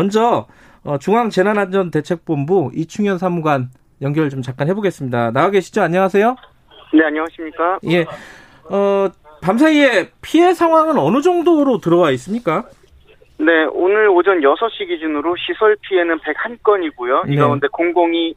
먼저 어, 중앙재난안전대책본부 이충현 사무관 연결 좀 잠깐 해보겠습니다. 나와 계시죠? 안녕하세요. 네, 안녕하십니까? 예. 어, 밤사이에 피해 상황은 어느 정도로 들어와 있습니까? 네, 오늘 오전 6시 기준으로 시설 피해는 101건이고요. 이 네. 가운데 공공이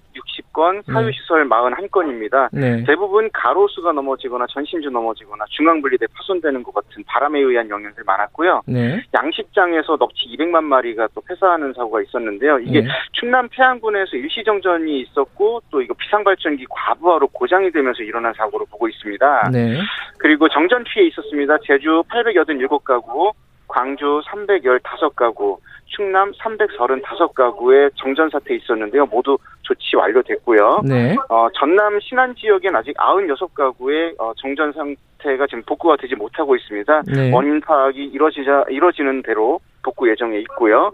60건, 사유시설 41건입니다. 네. 대부분 가로수가 넘어지거나 전신주 넘어지거나 중앙분리대 파손되는 것 같은 바람에 의한 영향들 많았고요. 네. 양식장에서 넙치 200만 마리가 또 폐사하는 사고가 있었는데요. 이게 네. 충남 태안군에서 일시정전이 있었고 또 이거 비상발전기 과부하로 고장이 되면서 일어난 사고로 보고 있습니다. 네. 그리고 정전 피해 있었습니다. 제주 887가구, 광주 315가구, 충남 335가구의 정전 사태 있었는데요. 모두 조치 완료됐고요. 네. 어, 전남 신안 지역엔 아직 96가구의 어, 정전 상태가 지금 복구가 되지 못하고 있습니다. 네. 원인 파악이 이루어지자 이루어지는 대로 복구 예정에 있고요.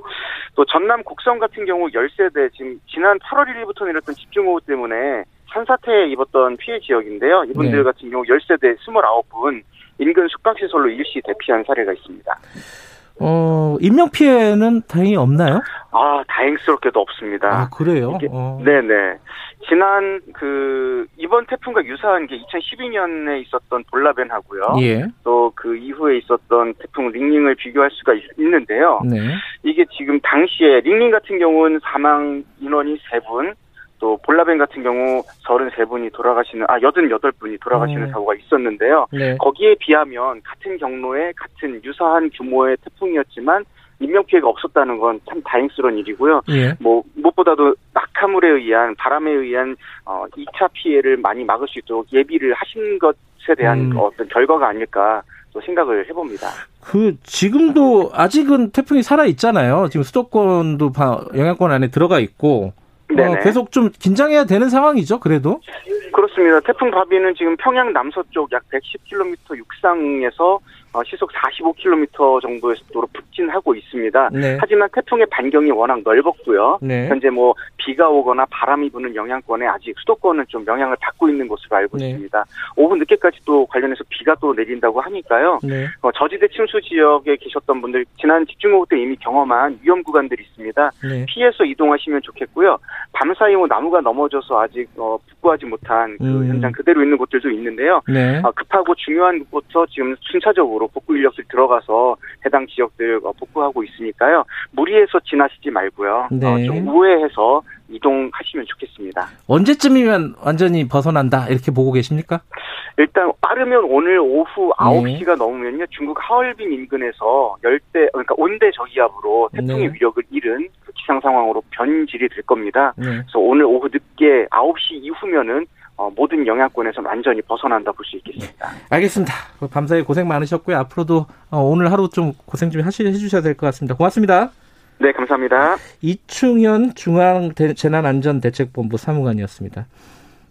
또 전남 곡성 같은 경우 10세대 지금 지난 8월 1일부터 내렸던 집중호우 때문에 산사태에 입었던 피해 지역인데요. 이분들 네. 같은 경우 10세대 29분 인근 숙박시설로 일시 대피한 사례가 있습니다. 어, 인명 피해는 다행히 없나요? 아, 다행스럽게도 없습니다. 아, 그래요? 이게- 어. 네네. 지난 그 이번 태풍과 유사한 게 2012년에 있었던 볼라벤하고요. 예. 또 그 이후에 있었던 태풍 링링을 비교할 수가 있, 는데요 네. 이게 지금 당시에 링링 같은 경우는 사망 인원이 3분, 또 볼라벤 같은 경우 33분이 돌아가시는 아 88분이 돌아가시는 음. 사고가 있었는데요. 네. 거기에 비하면 같은 경로의 같은 유사한 규모의 태풍이었지만 인명 피해가 없었다는 건 참 다행스러운 일이고요. 예. 뭐 무엇보다도 낙하물에 의한 바람에 의한 어 2차 피해를 많이 막을 수 있도록 예비를 하신 것에 대한 음. 어떤 결과가 아닐까 또 생각을 해봅니다. 그 지금도 아직은 태풍이 살아 있잖아요. 지금 수도권도 바- 영향권 안에 들어가 있고 어. 계속 좀 긴장해야 되는 상황이죠. 그래도 그렇습니다. 태풍 바비는 지금 평양 남서쪽 약 110km 육상에서 어, 시속 45km 정도의 속도로 북진하고 있습니다. 네. 하지만 태풍의 반경이 워낙 넓었고요. 네. 현재 뭐 비가 오거나 바람이 부는 영향권에 아직 수도권은 좀 영향을 받고 있는 것으로 알고 네. 있습니다. 오후 늦게까지 또 관련해서 비가 또 내린다고 하니까요. 네. 어, 저지대 침수 지역에 계셨던 분들 지난 집중호우 때 이미 경험한 위험 구간들이 있습니다. 네. 피해서 이동하시면 좋겠고요. 밤사이 뭐 나무가 넘어져서 아직 어, 복구하지 못한 그 음. 현장 그대로 있는 곳들도 있는데요. 네. 어, 급하고 중요한 곳부터 지금 순차적으로 복구 인력들 들어가서 해당 지역들 어, 복구하고 있으니까요. 무리해서 지나시지 말고요. 네. 어, 좀 우회해서 이동하시면 좋겠습니다. 언제쯤이면 완전히 벗어난다 이렇게 보고 계십니까? 일단 빠르면 오늘 오후 네. 9시가 넘으면요. 중국 하얼빈 인근에서 열대 그러니까 온대 저기압으로 태풍의 네. 위력을 잃은 그 기상 상황으로 변질이 될 겁니다. 네. 그래서 오늘 오후 늦게 9시 이후면은 어, 모든 영향권에서 완전히 벗어난다 볼 수 있겠습니다. 알겠습니다. 그 밤사이 고생 많으셨고요. 앞으로도 어, 오늘 하루 좀 고생 좀 하시, 해주셔야 될 것 같습니다. 고맙습니다. 네, 감사합니다. 이충현 중앙재난안전대책본부 사무관이었습니다.